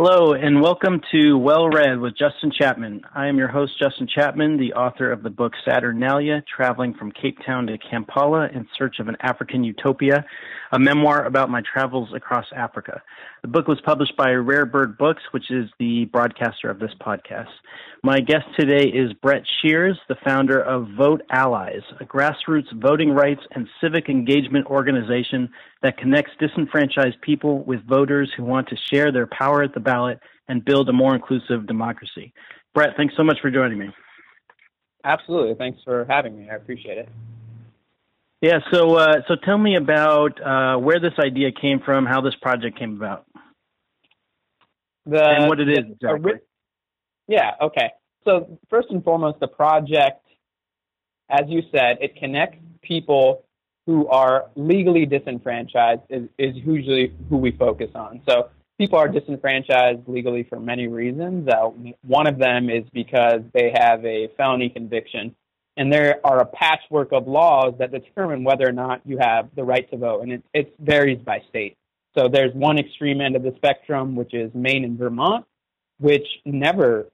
Hello, and welcome to Well Read with Justin Chapman. I am your host, Justin Chapman, the author of the book Saturnalia Traveling from Cape Town to Kampala in Search of an African Utopia, a memoir about my travels across Africa. The book was published by Rare Bird Books, which is the broadcaster of this podcast. My guest today is Brett Shears, the founder of Vote Allies, a grassroots voting rights and civic engagement organization that connects disenfranchised people with voters who want to share their power at the ballot and build a more inclusive democracy. Brett, thanks so much for joining me. Absolutely. Thanks for having me. I appreciate it. Yeah, so uh, so tell me about uh, where this idea came from, how this project came about, the, and what it is exactly. Yeah. Okay. So first and foremost, the project, as you said, it connects people who are legally disenfranchised is, is usually who we focus on. So people are disenfranchised legally for many reasons. Uh, one of them is because they have a felony conviction and there are a patchwork of laws that determine whether or not you have the right to vote, and it, it varies by state. So there's one extreme end of the spectrum, which is Maine and Vermont, which never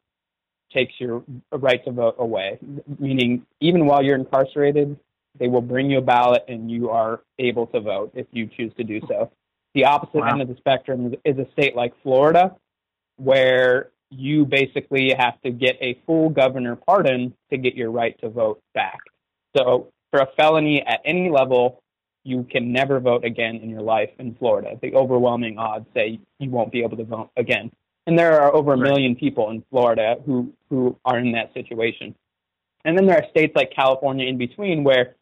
takes your right to vote away, meaning even while you're incarcerated, they will bring you a ballot and you are able to vote if you choose to do so. The opposite wow. end of the spectrum is a state like Florida, where you basically have to get a full governor pardon to get your right to vote back. So for a felony at any level, you can never vote again in your life in Florida. The overwhelming odds say you won't be able to vote again. And there are over a million people in Florida who, who are in that situation. And then there are states like California in between where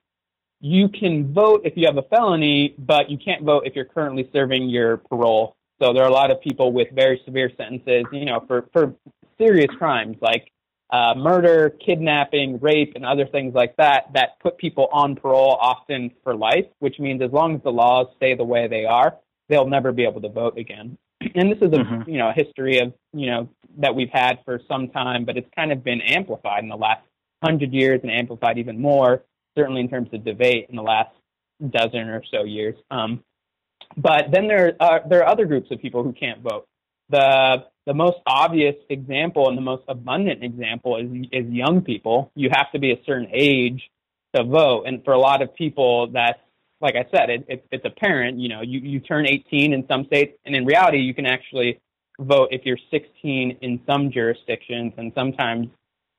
you can vote if you have a felony, but you can't vote if you're currently serving your parole so there are a lot of people with very severe sentences, you know, for, for serious crimes like uh, murder, kidnapping, rape, and other things like that that put people on parole often for life, which means as long as the laws stay the way they are, they'll never be able to vote again. And this is a mm-hmm. you know a history of you know that we've had for some time, but it's kind of been amplified in the last hundred years and amplified even more, certainly in terms of debate in the last dozen or so years. Um, but then there are, there are other groups of people who can't vote. The the most obvious example and the most abundant example is is young people. You have to be a certain age to vote, and for a lot of people, that's like I said, it, it, it's apparent. You know, you you turn 18 in some states, and in reality, you can actually vote if you're 16 in some jurisdictions, and sometimes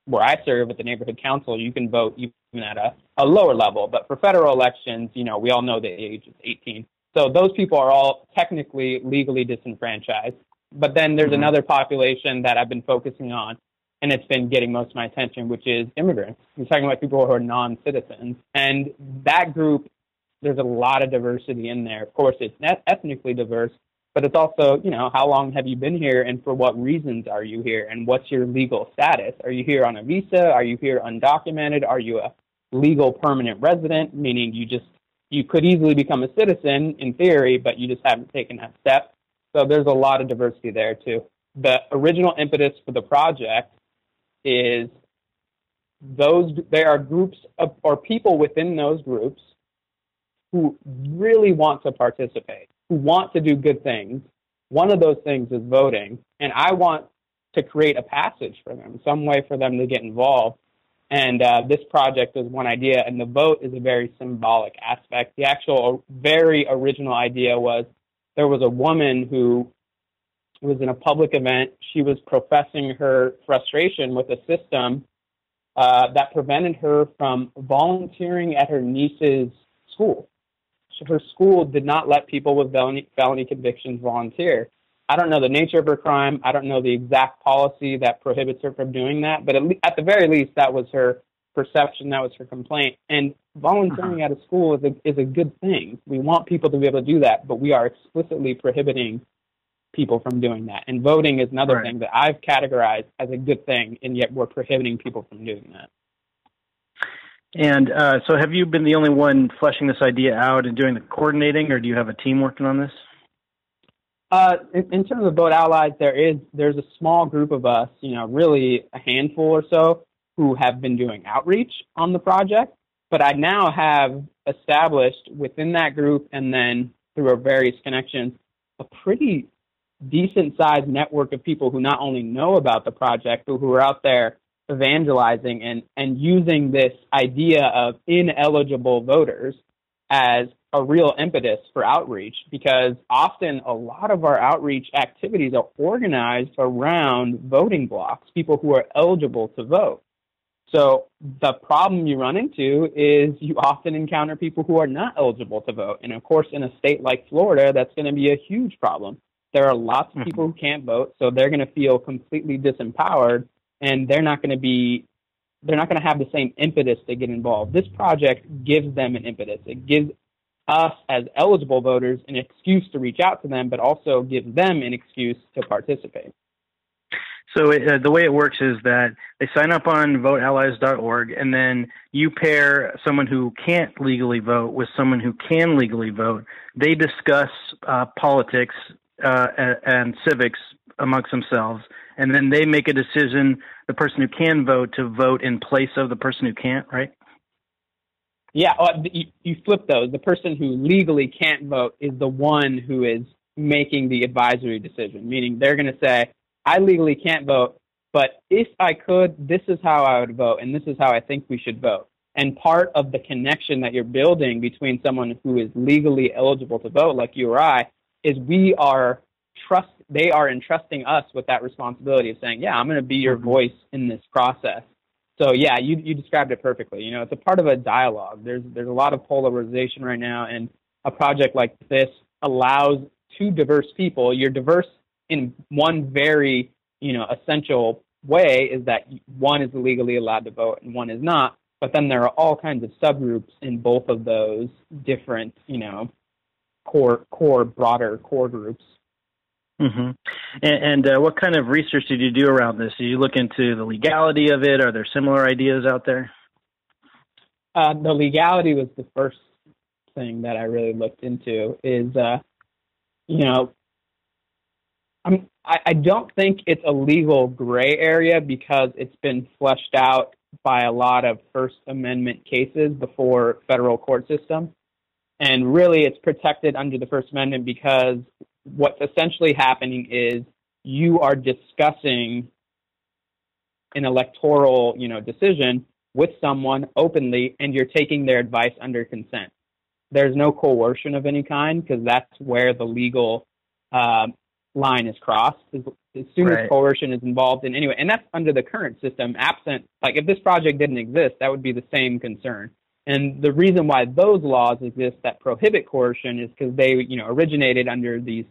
where I serve at the neighborhood council, you can vote even at a, a lower level. But for federal elections, you know, we all know the age is 18. So those people are all technically legally disenfranchised. But then there's mm-hmm. another population that I've been focusing on, and it's been getting most of my attention, which is immigrants. We're talking about people who are non citizens. And that group, there's a lot of diversity in there. Of course, it's ethnically diverse, but it's also, you know, how long have you been here and for what reasons are you here and what's your legal status? Are you here on a visa? Are you here undocumented? Are you a legal permanent resident, meaning you just you could easily become a citizen in theory, but you just haven't taken that step. So there's a lot of diversity there too. The original impetus for the project is those there are groups of, or people within those groups who really want to participate, who want to do good things. One of those things is voting, and I want to create a passage for them, some way for them to get involved. And uh, this project is one idea, and the vote is a very symbolic aspect. The actual very original idea was there was a woman who was in a public event. She was professing her frustration with a system uh, that prevented her from volunteering at her niece's school. Her school did not let people with felony, felony convictions volunteer. I don't know the nature of her crime. I don't know the exact policy that prohibits her from doing that. But at, le- at the very least, that was her perception. That was her complaint. And volunteering uh-huh. at a school is a, is a good thing. We want people to be able to do that, but we are explicitly prohibiting people from doing that. And voting is another right. thing that I've categorized as a good thing, and yet we're prohibiting people from doing that. And uh, so, have you been the only one fleshing this idea out and doing the coordinating, or do you have a team working on this? Uh, in, in, terms of Vote Allies, there is there's a small group of us, you know, really a handful or so, who have been doing outreach on the project. But I now have established within that group, and then through our various connections, a pretty decent sized network of people who not only know about the project, but who are out there evangelizing and, and using this idea of ineligible voters as a real impetus for outreach because often a lot of our outreach activities are organized around voting blocks, people who are eligible to vote. So the problem you run into is you often encounter people who are not eligible to vote. And of course, in a state like Florida, that's going to be a huge problem. There are lots of mm-hmm. people who can't vote, so they're going to feel completely disempowered and they're not going to be they're not going to have the same impetus to get involved. This project gives them an impetus. It gives us as eligible voters an excuse to reach out to them, but also gives them an excuse to participate. So it, uh, the way it works is that they sign up on voteallies.org, and then you pair someone who can't legally vote with someone who can legally vote. They discuss uh, politics uh, and, and civics amongst themselves, and then they make a decision. The person who can vote to vote in place of the person who can't, right? Yeah, oh, you, you flip those. The person who legally can't vote is the one who is making the advisory decision, meaning they're going to say, I legally can't vote, but if I could, this is how I would vote, and this is how I think we should vote. And part of the connection that you're building between someone who is legally eligible to vote, like you or I, is we are trust. They are entrusting us with that responsibility of saying, "Yeah, I'm going to be your mm-hmm. voice in this process." So yeah, you you described it perfectly. You know, it's a part of a dialogue. There's there's a lot of polarization right now, and a project like this allows two diverse people. You're diverse in one very you know essential way is that one is legally allowed to vote and one is not. But then there are all kinds of subgroups in both of those different you know core core broader core groups. Mm-hmm. And, and uh, what kind of research did you do around this? Did you look into the legality of it? Are there similar ideas out there? Uh, the legality was the first thing that I really looked into. Is uh, you know I'm, I, I don't think it's a legal gray area because it's been fleshed out by a lot of First Amendment cases before federal court system. And really, it's protected under the First Amendment because what's essentially happening is you are discussing an electoral, you know, decision with someone openly, and you're taking their advice under consent. There's no coercion of any kind because that's where the legal uh, line is crossed as, as soon right. as coercion is involved in anyway and that's under the current system absent like if this project didn't exist that would be the same concern and the reason why those laws exist that prohibit coercion is because they you know originated under these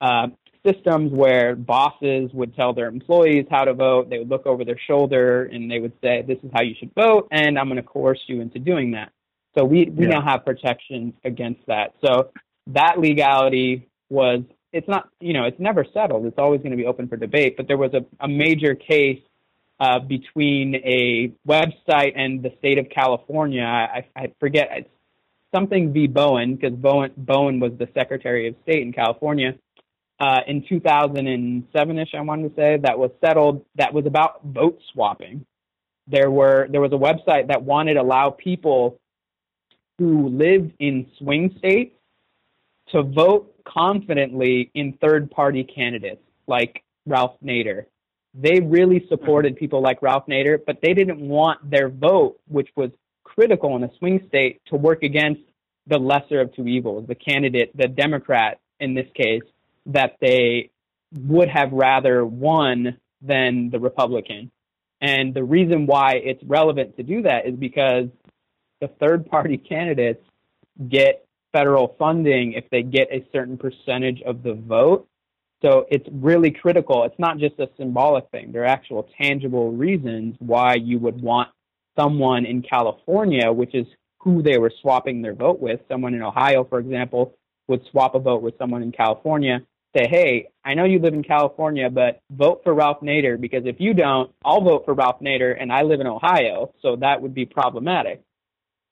uh, systems where bosses would tell their employees how to vote they would look over their shoulder and they would say this is how you should vote and i'm going to coerce you into doing that so we, we yeah. now have protections against that so that legality was it's not, you know, it's never settled. It's always going to be open for debate. But there was a, a major case uh, between a website and the state of California. I, I forget it's something v. Bowen because Bowen, Bowen was the Secretary of State in California uh, in 2007ish. I wanted to say that was settled. That was about vote swapping. There were there was a website that wanted to allow people who lived in swing states to vote confidently in third party candidates like Ralph Nader. They really supported people like Ralph Nader, but they didn't want their vote, which was critical in a swing state, to work against the lesser of two evils, the candidate, the Democrat in this case, that they would have rather won than the Republican. And the reason why it's relevant to do that is because the third party candidates get federal funding if they get a certain percentage of the vote. So it's really critical. It's not just a symbolic thing. There are actual tangible reasons why you would want someone in California, which is who they were swapping their vote with. Someone in Ohio, for example, would swap a vote with someone in California. Say, hey, I know you live in California, but vote for Ralph Nader because if you don't, I'll vote for Ralph Nader and I live in Ohio. So that would be problematic.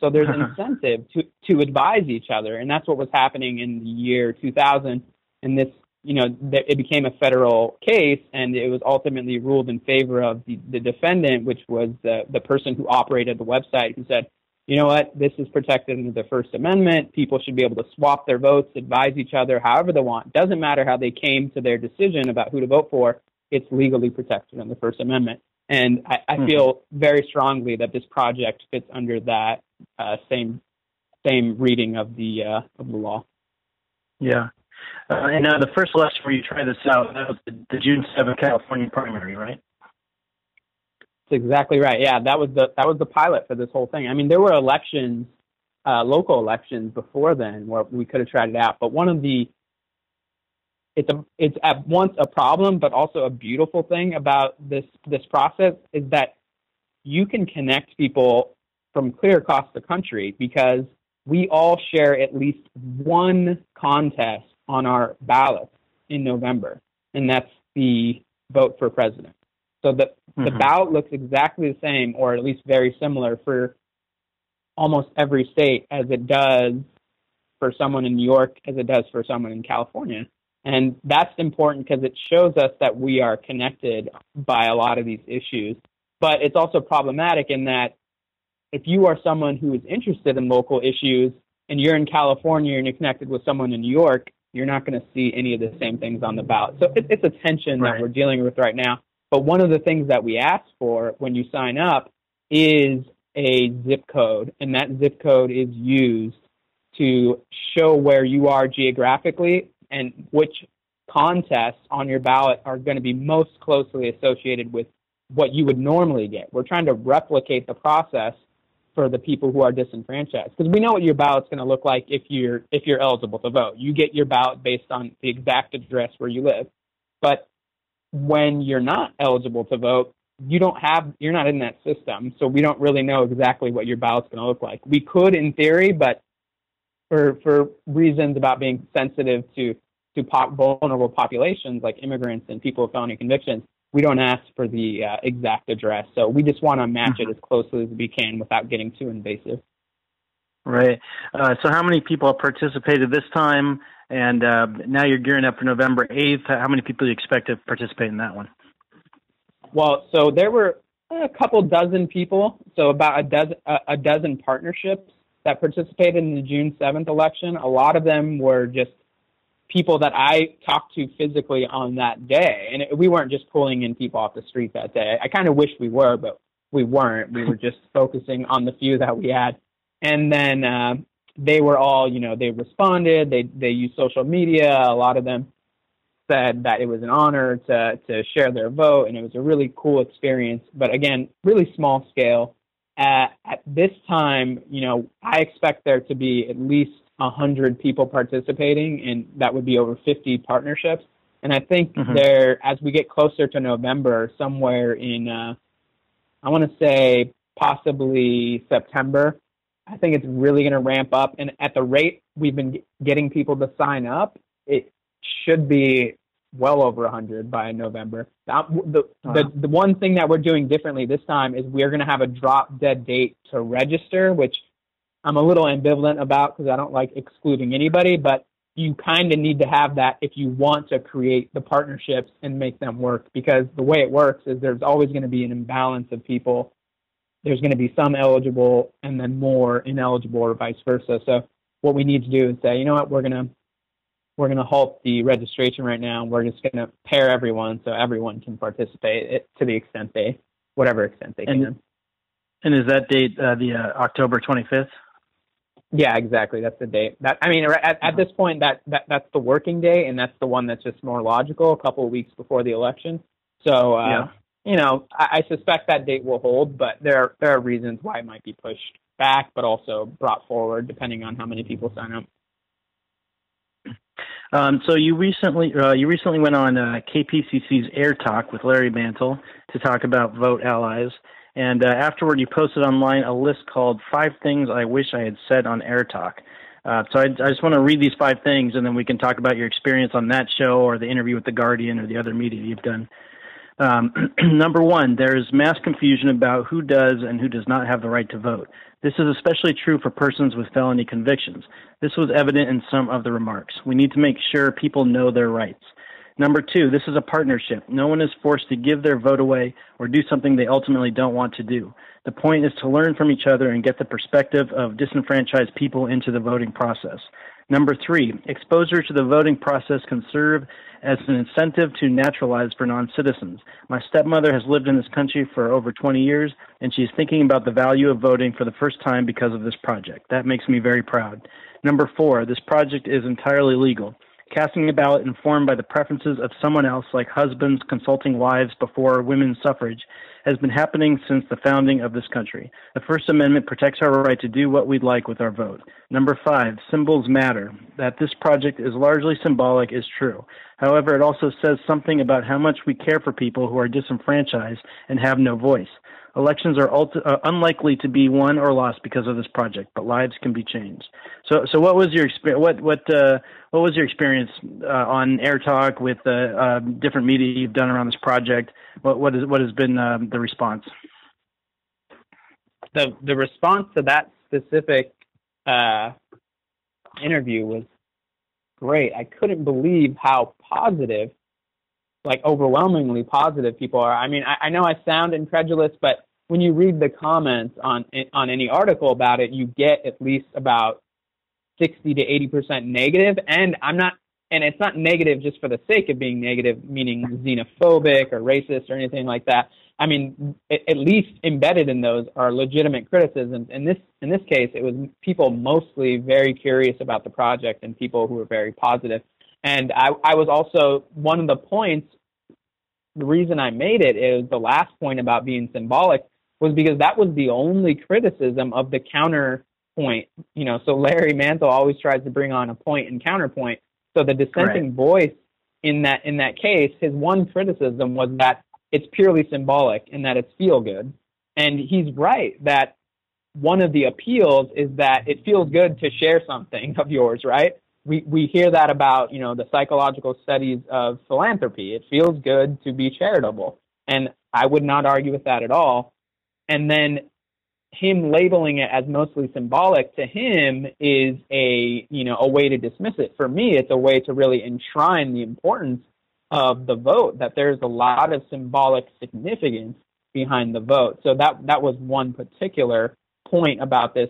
So there's an incentive to to advise each other, and that's what was happening in the year 2000. And this, you know, it became a federal case, and it was ultimately ruled in favor of the, the defendant, which was the the person who operated the website, who said, you know what, this is protected under the First Amendment. People should be able to swap their votes, advise each other however they want. Doesn't matter how they came to their decision about who to vote for. It's legally protected under the First Amendment. And I, I mm-hmm. feel very strongly that this project fits under that uh, same same reading of the uh, of the law. Yeah. Uh, and uh, the first election where you tried this out, that was the, the June 7th California primary, right? That's exactly right. Yeah, that was the that was the pilot for this whole thing. I mean, there were elections, uh, local elections before then where we could have tried it out, but one of the it's a it's at once a problem but also a beautiful thing about this this process is that you can connect people from clear across the country because we all share at least one contest on our ballot in November, and that's the vote for president. So the mm-hmm. the ballot looks exactly the same, or at least very similar for almost every state as it does for someone in New York as it does for someone in California. And that's important because it shows us that we are connected by a lot of these issues. But it's also problematic in that if you are someone who is interested in local issues and you're in California and you're connected with someone in New York, you're not going to see any of the same things on the ballot. So it, it's a tension right. that we're dealing with right now. But one of the things that we ask for when you sign up is a zip code, and that zip code is used to show where you are geographically and which contests on your ballot are going to be most closely associated with what you would normally get. We're trying to replicate the process for the people who are disenfranchised because we know what your ballot's going to look like if you're if you're eligible to vote. You get your ballot based on the exact address where you live. But when you're not eligible to vote, you don't have you're not in that system, so we don't really know exactly what your ballot's going to look like. We could in theory, but for for reasons about being sensitive to to pop, vulnerable populations like immigrants and people with felony convictions, we don't ask for the uh, exact address. So we just want to match mm-hmm. it as closely as we can without getting too invasive. Right. Uh, so how many people have participated this time? And uh, now you're gearing up for November 8th. How many people do you expect to participate in that one? Well, so there were a couple dozen people, so about a dozen, a dozen partnerships that participated in the June 7th election. A lot of them were just people that I talked to physically on that day. And it, we weren't just pulling in people off the street that day. I kind of wish we were, but we weren't. We were just focusing on the few that we had. And then uh, they were all, you know, they responded. They they used social media. A lot of them said that it was an honor to to share their vote, and it was a really cool experience. But again, really small scale. At, at this time, you know, I expect there to be at least 100 people participating, and that would be over 50 partnerships. And I think mm-hmm. there, as we get closer to November, somewhere in, uh, I want to say possibly September, I think it's really going to ramp up. And at the rate we've been getting people to sign up, it should be well over 100 by November. The, wow. the, the one thing that we're doing differently this time is we're going to have a drop dead date to register, which I'm a little ambivalent about because I don't like excluding anybody, but you kind of need to have that if you want to create the partnerships and make them work because the way it works is there's always going to be an imbalance of people. There's going to be some eligible and then more ineligible or vice versa. So what we need to do is say, you know what, we're going to we're going to halt the registration right now. We're just going to pair everyone so everyone can participate to the extent they, whatever extent they and, can. And is that date uh, the uh, October 25th? Yeah, exactly. That's the date. That I mean, at, at this point, that, that that's the working day, and that's the one that's just more logical. A couple of weeks before the election. So, uh, yeah. you know, I, I suspect that date will hold, but there are, there are reasons why it might be pushed back, but also brought forward depending on how many people sign up. Um, so you recently uh, you recently went on uh, KPCC's Air Talk with Larry Mantle to talk about Vote Allies, and uh, afterward, you posted online a list called Five Things I Wish I Had Said on Air Talk. Uh, so I, I, just want to read these five things, and then we can talk about your experience on that show or the interview with The Guardian or the other media you've done. Um, number one, there's mass confusion about who does and who does not have the right to vote. This is especially true for persons with felony convictions. This was evident in some of the remarks. We need to make sure people know their rights. Number two, this is a partnership. No one is forced to give their vote away or do something they ultimately don't want to do. The point is to learn from each other and get the perspective of disenfranchised people into the voting process. Number three, exposure to the voting process can serve as an incentive to naturalize for non citizens. My stepmother has lived in this country for over 20 years, and she's thinking about the value of voting for the first time because of this project. That makes me very proud. Number four, this project is entirely legal casting a ballot informed by the preferences of someone else, like husbands consulting wives before women's suffrage, has been happening since the founding of this country. The First Amendment protects our right to do what we'd like with our vote. Number five, symbols matter. That this project is largely symbolic is true. However, it also says something about how much we care for people who are disenfranchised and have no voice. Elections are ulti- uh, unlikely to be won or lost because of this project, but lives can be changed. So, so what was your experience? What what uh, what was your experience uh, on Air Talk with uh, different media you've done around this project? What what, is, what has been um, the response? The the response to that specific uh, interview was great. I couldn't believe how positive like overwhelmingly positive people are. I mean, I, I know I sound incredulous, but when you read the comments on on any article about it, you get at least about sixty to eighty percent negative. And I'm not, and it's not negative just for the sake of being negative, meaning xenophobic or racist or anything like that. I mean, at least embedded in those are legitimate criticisms. In this in this case, it was people mostly very curious about the project and people who were very positive. And I, I was also one of the points. The reason I made it is the last point about being symbolic was because that was the only criticism of the counterpoint. You know, so Larry Mantle always tries to bring on a point and counterpoint. So the dissenting voice in that in that case, his one criticism was that it's purely symbolic and that it's feel good. And he's right that one of the appeals is that it feels good to share something of yours, right? We we hear that about, you know, the psychological studies of philanthropy. It feels good to be charitable. And I would not argue with that at all and then him labeling it as mostly symbolic to him is a you know a way to dismiss it. For me it's a way to really enshrine the importance of the vote that there's a lot of symbolic significance behind the vote. So that that was one particular point about this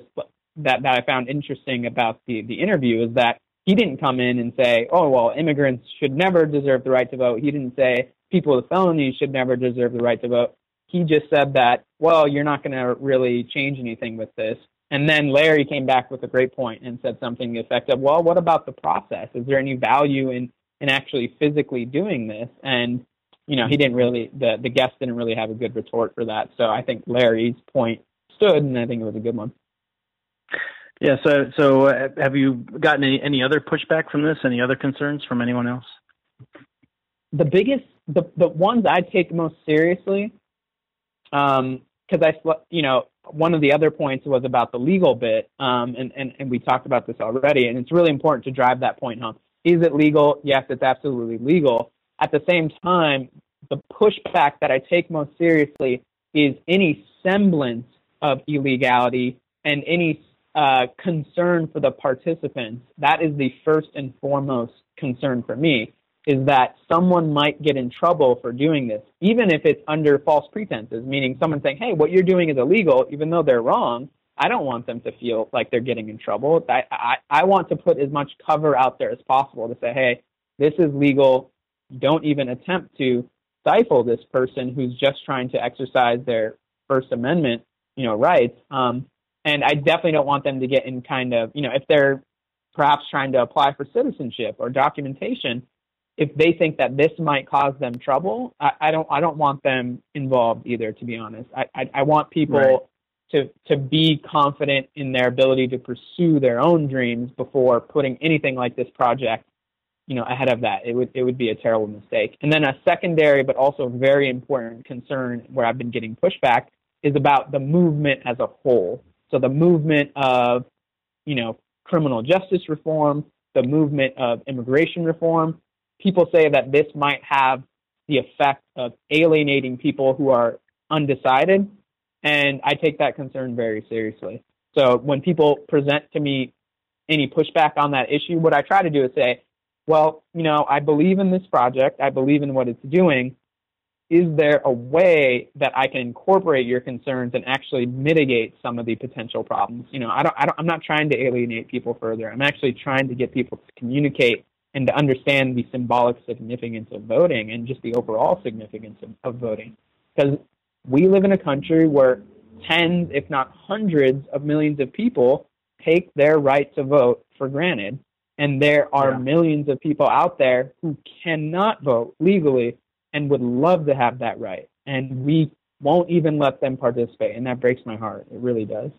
that that I found interesting about the the interview is that he didn't come in and say oh well immigrants should never deserve the right to vote. He didn't say people with felonies should never deserve the right to vote he just said that, well, you're not going to really change anything with this. And then Larry came back with a great point and said something effective. Well, what about the process? Is there any value in in actually physically doing this? And you know, he didn't really the the guest didn't really have a good retort for that. So I think Larry's point stood, and I think it was a good one. Yeah. So so uh, have you gotten any any other pushback from this? Any other concerns from anyone else? The biggest the the ones I take most seriously because um, I, you know, one of the other points was about the legal bit, um, and, and, and we talked about this already, and it's really important to drive that point home. Is it legal? Yes, it's absolutely legal. At the same time, the pushback that I take most seriously is any semblance of illegality and any uh, concern for the participants. That is the first and foremost concern for me is that someone might get in trouble for doing this, even if it's under false pretenses, meaning someone saying, hey, what you're doing is illegal, even though they're wrong. I don't want them to feel like they're getting in trouble. I, I, I want to put as much cover out there as possible to say, hey, this is legal. Don't even attempt to stifle this person who's just trying to exercise their First Amendment, you know, rights. Um, and I definitely don't want them to get in kind of, you know, if they're perhaps trying to apply for citizenship or documentation, if they think that this might cause them trouble, I, I don't I don't want them involved either. To be honest, I I, I want people right. to to be confident in their ability to pursue their own dreams before putting anything like this project, you know, ahead of that. It would it would be a terrible mistake. And then a secondary but also very important concern where I've been getting pushback is about the movement as a whole. So the movement of, you know, criminal justice reform, the movement of immigration reform, people say that this might have the effect of alienating people who are undecided, and I take that concern very seriously. So when people present to me any pushback on that issue, what I try to do is say, well, you know, I believe in this project, I believe in what it's doing. Is there a way that I can incorporate your concerns and actually mitigate some of the potential problems? You know, I don't, I don't, I'm not trying to alienate people further. I'm actually trying to get people to communicate and to understand the symbolic significance of voting and just the overall significance of, of voting. Because we live in a country where tens, if not hundreds, of millions of people take their right to vote for granted. And there are yeah. millions of people out there who cannot vote legally and would love to have that right. And we won't even let them participate. And that breaks my heart. It really does.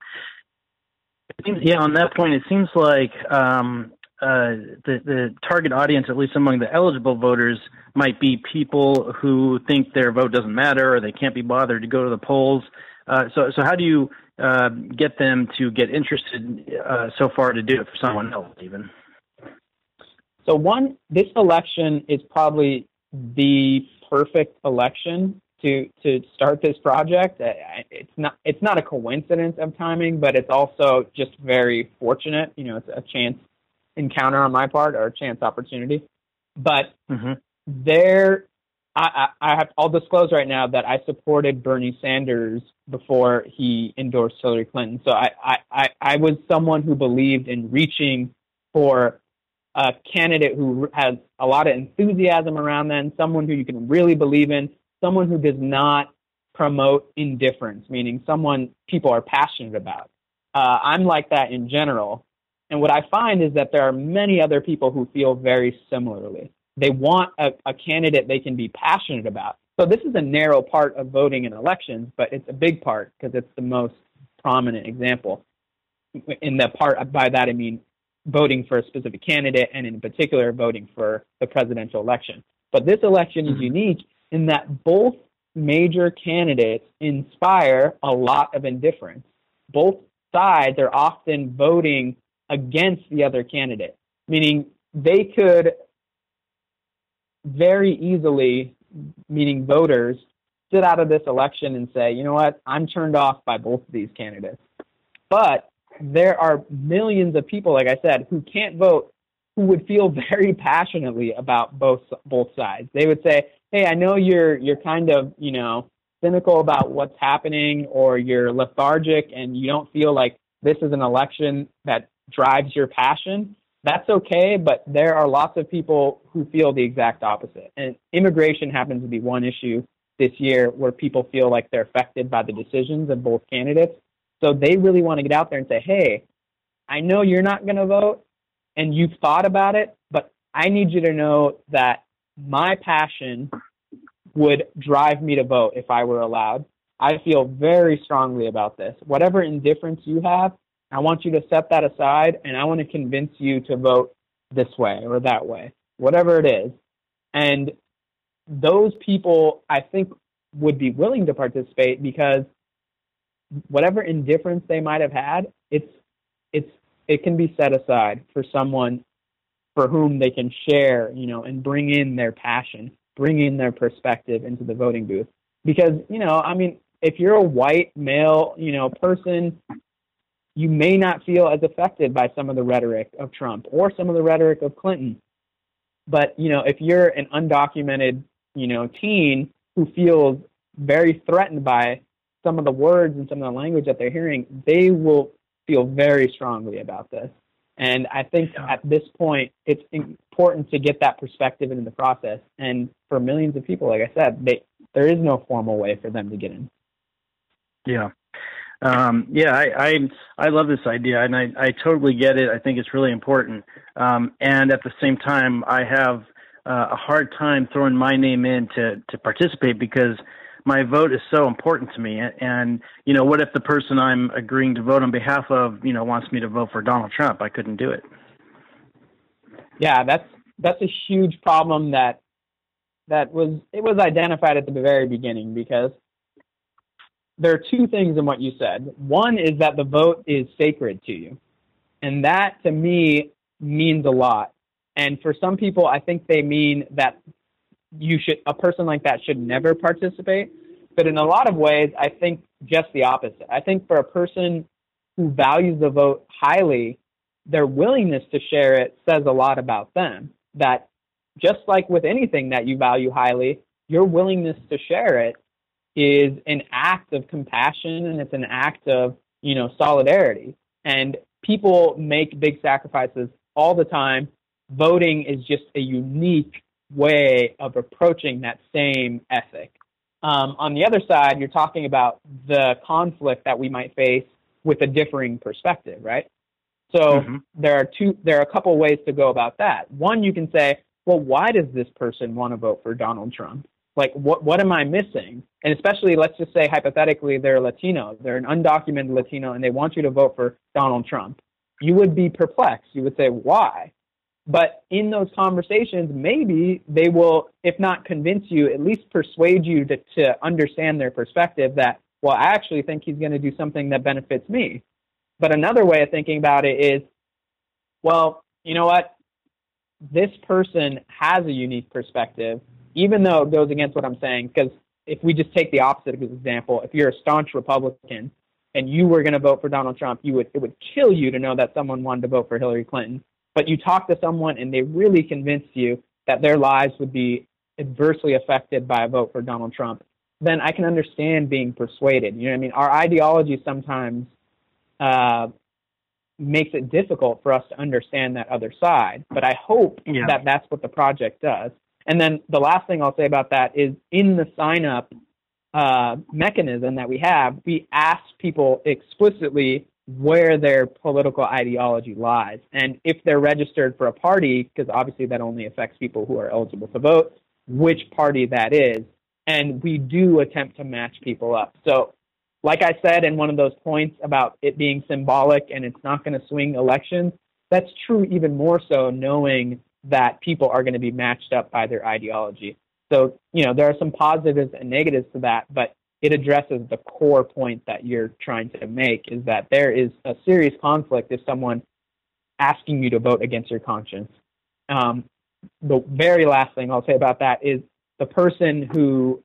Yeah, on that point, it seems like um, uh, the, the target audience, at least among the eligible voters, might be people who think their vote doesn't matter or they can't be bothered to go to the polls. Uh, so, so how do you uh, get them to get interested uh, so far to do it for someone else, even? So, one, this election is probably the perfect election to to start this project. It's not it's not a coincidence of timing, but it's also just very fortunate. You know, it's a chance encounter on my part or a chance opportunity. But mm-hmm. there, I, I, I have I'll disclose right now that I supported Bernie Sanders before he endorsed Hillary Clinton. So I, I, I, I was someone who believed in reaching for a candidate who has a lot of enthusiasm around them, someone who you can really believe in, someone who does not promote indifference, meaning someone people are passionate about. Uh, I'm like that in general. And what I find is that there are many other people who feel very similarly. They want a, a candidate they can be passionate about. So this is a narrow part of voting in elections, but it's a big part because it's the most prominent example. In the part by that I mean voting for a specific candidate and in particular voting for the presidential election. But this election is mm-hmm. unique in that both major candidates inspire a lot of indifference. Both sides are often voting against the other candidate, meaning they could very easily, meaning voters, sit out of this election and say, you know what, I'm turned off by both of these candidates. But there are millions of people, like I said, who can't vote who would feel very passionately about both both sides. They would say, "Hey, I know you're you're kind of, you know, cynical about what's happening or you're lethargic and you don't feel like this is an election that drives your passion, that's okay, but there are lots of people who feel the exact opposite. And immigration happens to be one issue this year where people feel like they're affected by the decisions of both candidates. So they really want to get out there and say, hey, I know you're not going to vote and you've thought about it, but I need you to know that my passion would drive me to vote if I were allowed. I feel very strongly about this. Whatever indifference you have, I want you to set that aside and I want to convince you to vote this way or that way, whatever it is. And those people, I think, would be willing to participate because whatever indifference they might have had, it's it's it can be set aside for someone for whom they can share, you know, and bring in their passion, bring in their perspective into the voting booth. Because, you know, I mean, if you're a white male, you know, person you may not feel as affected by some of the rhetoric of Trump or some of the rhetoric of Clinton. But, you know, if you're an undocumented, you know, teen who feels very threatened by some of the words and some of the language that they're hearing, they will feel very strongly about this. And I think yeah. at this point, it's important to get that perspective into the process. And for millions of people, like I said, they, there is no formal way for them to get in. Yeah, um, yeah, I, I, I love this idea, and I I totally get it. I think it's really important, um, and at the same time, I have uh, a hard time throwing my name in to to participate because my vote is so important to me. And you know, what if the person I'm agreeing to vote on behalf of, you know, wants me to vote for Donald Trump? I couldn't do it. Yeah, that's that's a huge problem that that was it was identified at the very beginning because there are two things in what you said. One is that the vote is sacred to you. And that to me means a lot. And for some people, I think they mean that you should, a person like that should never participate. But in a lot of ways, I think just the opposite. I think for a person who values the vote highly, their willingness to share it says a lot about them that just like with anything that you value highly, your willingness to share it is an act of compassion and it's an act of, you know, solidarity. And people make big sacrifices all the time. Voting is just a unique way of approaching that same ethic. Um, on the other side, you're talking about the conflict that we might face with a differing perspective, right? So mm-hmm. there are two, there are a couple ways to go about that. One, you can say, well, why does this person want to vote for Donald Trump? Like, what what am I missing? And especially, let's just say hypothetically, they're Latino, they're an undocumented Latino, and they want you to vote for Donald Trump. You would be perplexed. You would say, why? But in those conversations, maybe they will, if not convince you, at least persuade you to, to understand their perspective that, well, I actually think he's going to do something that benefits me. But another way of thinking about it is, well, you know what? This person has a unique perspective, even though it goes against what I'm saying. Because if we just take the opposite example, if you're a staunch Republican and you were going to vote for Donald Trump, you would it would kill you to know that someone wanted to vote for Hillary Clinton but you talk to someone and they really convince you that their lives would be adversely affected by a vote for Donald Trump, then I can understand being persuaded. You know what I mean? Our ideology sometimes uh, makes it difficult for us to understand that other side, but I hope yeah. that that's what the project does. And then the last thing I'll say about that is in the sign up uh, mechanism that we have, we ask people explicitly where their political ideology lies. And if they're registered for a party, because obviously that only affects people who are eligible to vote, which party that is. And we do attempt to match people up. So, like I said in one of those points about it being symbolic and it's not going to swing elections, that's true even more so knowing that people are going to be matched up by their ideology. So, you know, there are some positives and negatives to that, but it addresses the core point that you're trying to make is that there is a serious conflict if someone asking you to vote against your conscience. Um, the very last thing I'll say about that is the person who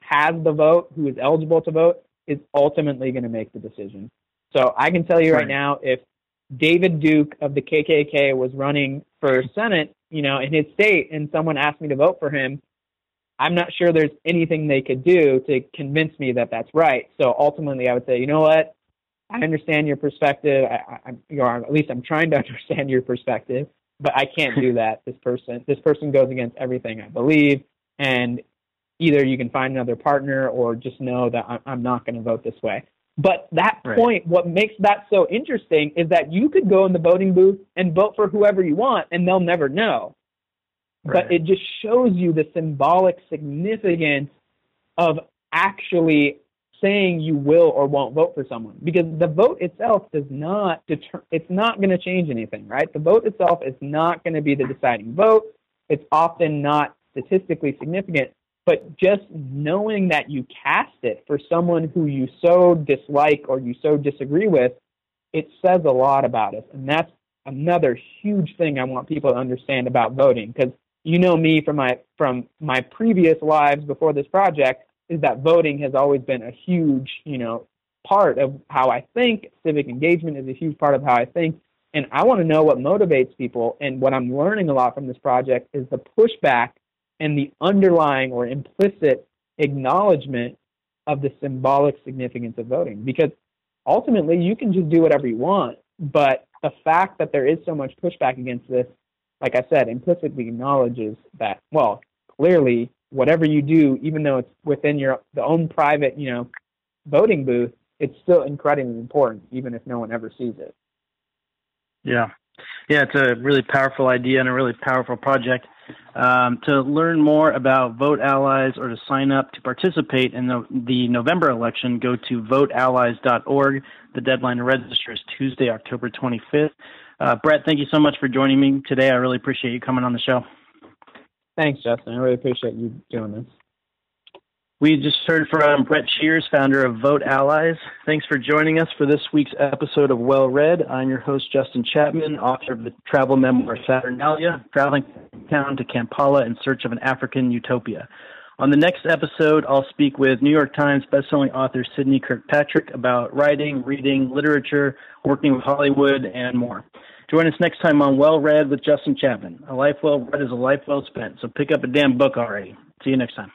has the vote, who is eligible to vote, is ultimately going to make the decision. So I can tell you right, right now, if David Duke of the KKK was running for Senate, you know, in his state, and someone asked me to vote for him, I'm not sure there's anything they could do to convince me that that's right. So ultimately, I would say, you know what? I understand your perspective. I, I, you know, at least I'm trying to understand your perspective, but I can't do that. This person, this person goes against everything I believe, and either you can find another partner or just know that I'm not going to vote this way. But that right. point, what makes that so interesting is that you could go in the voting booth and vote for whoever you want, and they'll never know. Right. But it just shows you the symbolic significance of actually saying you will or won't vote for someone because the vote itself does not deter it's not going to change anything right the vote itself is not going to be the deciding vote it's often not statistically significant but just knowing that you cast it for someone who you so dislike or you so disagree with it says a lot about us and that's another huge thing i want people to understand about voting because you know me from my from my previous lives before this project is that voting has always been a huge you know part of how I think. Civic engagement is a huge part of how I think, and I want to know what motivates people. And what I'm learning a lot from this project is the pushback and the underlying or implicit acknowledgement of the symbolic significance of voting. Because ultimately, you can just do whatever you want, but the fact that there is so much pushback against this like I said, implicitly acknowledges that, well, clearly, whatever you do, even though it's within your the own private, you know, voting booth, it's still incredibly important, even if no one ever sees it. Yeah. Yeah, it's a really powerful idea and a really powerful project. Um, to learn more about Vote Allies or to sign up to participate in the, the November election, go to voteallies.org. The deadline to register is Tuesday, October 25th. Uh, Brett, thank you so much for joining me today. I really appreciate you coming on the show. Thanks, Justin. I really appreciate you doing this. We just heard from Brett Shears, founder of Vote Allies. Thanks for joining us for this week's episode of Well Read. I'm your host, Justin Chapman, author of the travel memoir Saturnalia, traveling town to Kampala in search of an African utopia. On the next episode, I'll speak with New York Times bestselling author Sidney Kirkpatrick about writing, reading, literature, working with Hollywood, and more. Join us next time on Well Read with Justin Chapman. A life well read is a life well spent. So pick up a damn book already. See you next time.